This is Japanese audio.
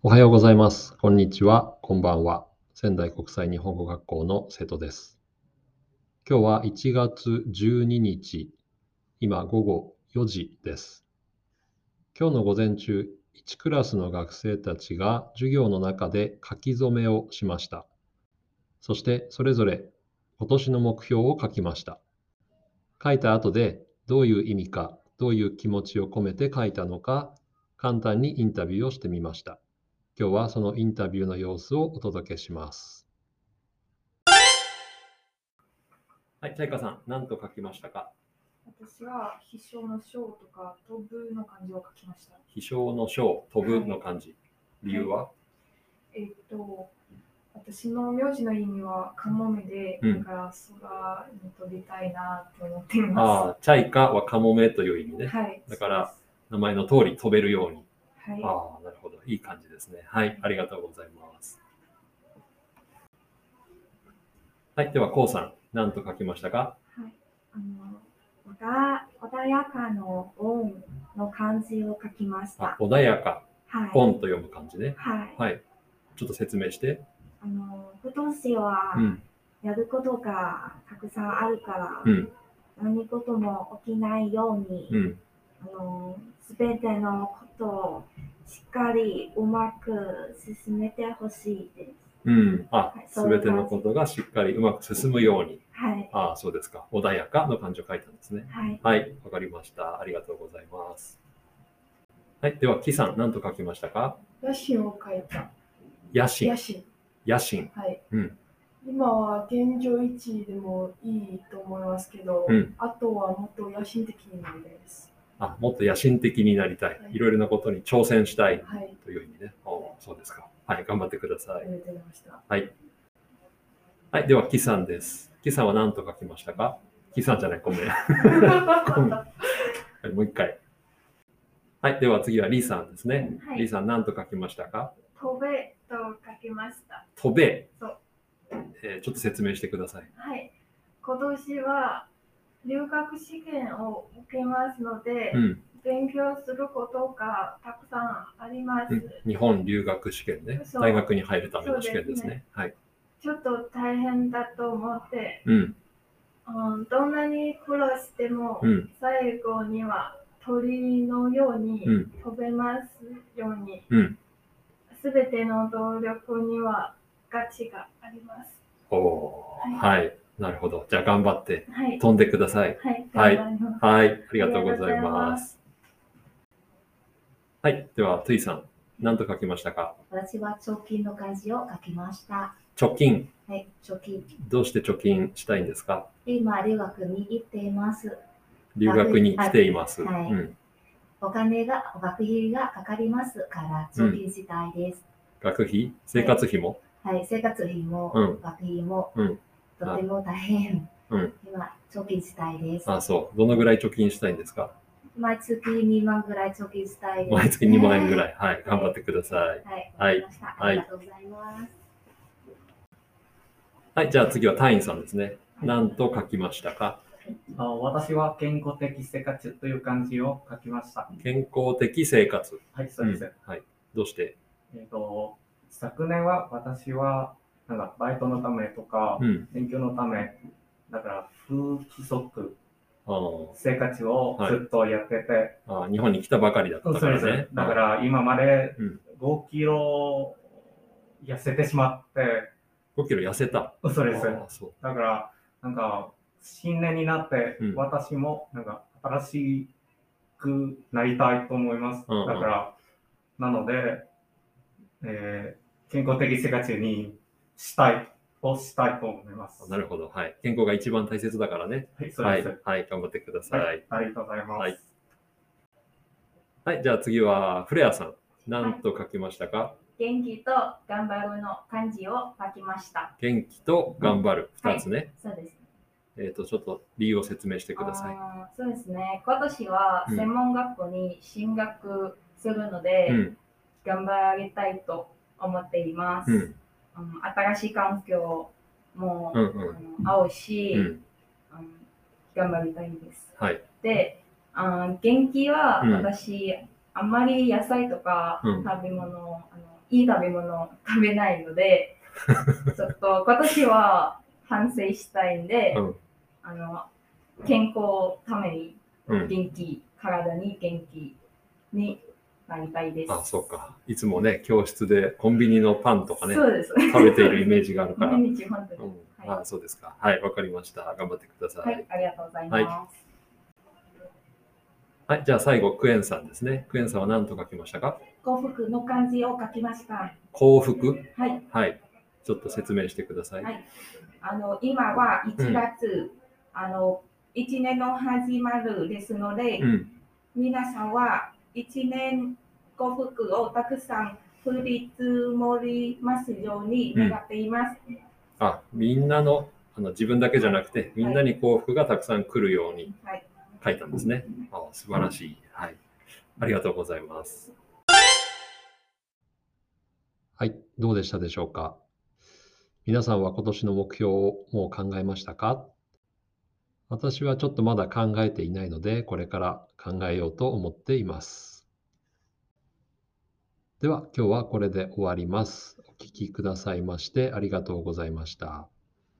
おはようございます。こんにちは。こんばんは。仙台国際日本語学校の瀬戸です。今日は1月12日、今午後4時です。今日の午前中、1クラスの学生たちが授業の中で書き初めをしました。そしてそれぞれ今年の目標を書きました。書いた後でどういう意味か、どういう気持ちを込めて書いたのか、簡単にインタビューをしてみました。今日はそのインタビューの様子をお届けします。はい、チャイカさん、何と書きましたか？私は飛翔の翔とか飛ぶの漢字を書きました。飛翔の翔、飛ぶの漢字。理由は、えっと、私の名字の意味はカモメで、うんだから空に飛びたいなって思っていまああ、チャイカはカモメという意味す。ね。はい。だから名前の通り飛べるように。そうです、あはあ、なるほど。いい感じですね。はい、ありがとうございます。はい、では、こうさん、何と書きましたか？はい、あの穏穏やかの音の漢字を書きましあた。穏やか、はい。オンと読む漢字ね。はい。はい。ちょっと説明して。あの今年はうん。やることがたくさんあるから、うん。何事も起きないように、うん。あのすべてのことをしっかりうまく進めてほしいです。うん。あはい、すそういうべてのことがしっかりうまく進むように。はい。ああ、そうですか。穏やかの漢字を書いたんですね。はい。はい、わかりました。ありがとうございます。はい、では、キさん、何と書きましたか？野心を書いた。野心野。心。野心。はい。うん。今は現状維持でもいいと思いますけど、うんあとはもっと野心的になりたいです。あ、もっと野心的になりたい。はいいろいろなことに挑戦したいはい。という意味ね。おそうですか。はい、頑張ってください。ありがとうございました。はい。はい、では、キさんです。キさんは何と書きましたか？キさんじゃない、ごめん。もう一回。はい、では次はリーさんですね。はいさん何と書きましたか？飛べと書きました。飛べ、えーちょっと説明してください。はい。今年は留学試験を受けますので、うん。勉強することがたくさんあります。うん日本留学試験ね。大学に入るための試験ですそうでね。はい。ちょっと大変だと思って、うん。うん、どんなに苦労しても、うん。最後には鳥のようにうん飛べますように、うん。すべての努力には価値があります。おおーはい。なるほど。じゃあ頑張ってはい。飛んでください。はい。はいはい。ありがとうございありがとうございま。ますはい。では、トゥイさん、何と書きましたか？私は貯金の漢字を書きました。貯金。はい、貯金。どうして貯金したいんですか？今、留学に行っています。留学に来ています。はいはいうん。お金が、学費がかかりますから、貯金したいです。学費？生活費も、はい、生活費も、うん学費も、うんとても大変。うん今、貯金したいです。あ、そう。どのぐらい貯金したいんですか？毎月2万ぐらい貯金したいです。毎月2万円ぐらい。はい。頑張ってください。はい、はいありがとうございます。はい。じゃあ次は隊員さんですね。何と書きましたか？あ私は健康的生活という漢字を書きました。健康的生活。はい、そうです。んはい。どうして？えっ、と、昨年は私は、なんかバイトのためとか、うん。勉強のため、だから不規則生活をずっとやってて、あ日本に来たばかりだったそうですからね。だから今までうん5キロ痩せてしまって、5キロ痩せた。そうです。だから、なんか、新年になってうん、私も、なんか、新しくなりたいと思います。うんうんだから、なので、えー健康的生活にしたい、をしたいと思います。なるほど。はい。健康が一番大切だからね。はい、そうはいです。。はい。頑張ってください。はい、ありがとうございます。はいはい。じゃあ次は、フレアさん。何と書きましたか、元気と頑張るの漢字を書きました。元気と頑張る。はい2つね。そうです。えっ、と、ちょっと理由を説明してください。そうですね。今年はうん専門学校に進学するので、うん。頑張りたいと思っています。うん。新しい環境も、うんうん。あの合うし、うん。頑張りたいです。はい。で、あ元気はうん私、あんまり野菜とかうん食べ物、あのいい食べ物を食べないので、ちょっと今年は反省したいんで、うんあの健康のためにうん。元気、体に元気になりたいです。あ、そうか。いつもね、教室でコンビニのパンとかね、そうです。食べているイメージがあるから。毎日本当に。うん、はいあそうですか。はい、わかりました。頑張ってください。はい、ありがとうございます。はい、じゃあ最後、クエンさんですね。クエンさんは何と書きましたか？幸福の漢字を書きました。幸福？はい。はい。ちょっと説明してください。はいあの今は1月、あの1年の始まるですので、うん。皆さんは1年幸福をたくさん降り積もりますように願っています。あ、みんなの、あの自分だけじゃなくて、みんなに幸福がたくさん来るようにはい。書いたんですね。あ素晴らしい。はい。ありがとうございます。はい、どうでしたでしょうか？皆さんは今年の目標をもう考えましたか？私はちょっとまだ考えていないので、これから考えようと思っています。では、今日はこれで終わります。お聴きくださいましてありがとうございました。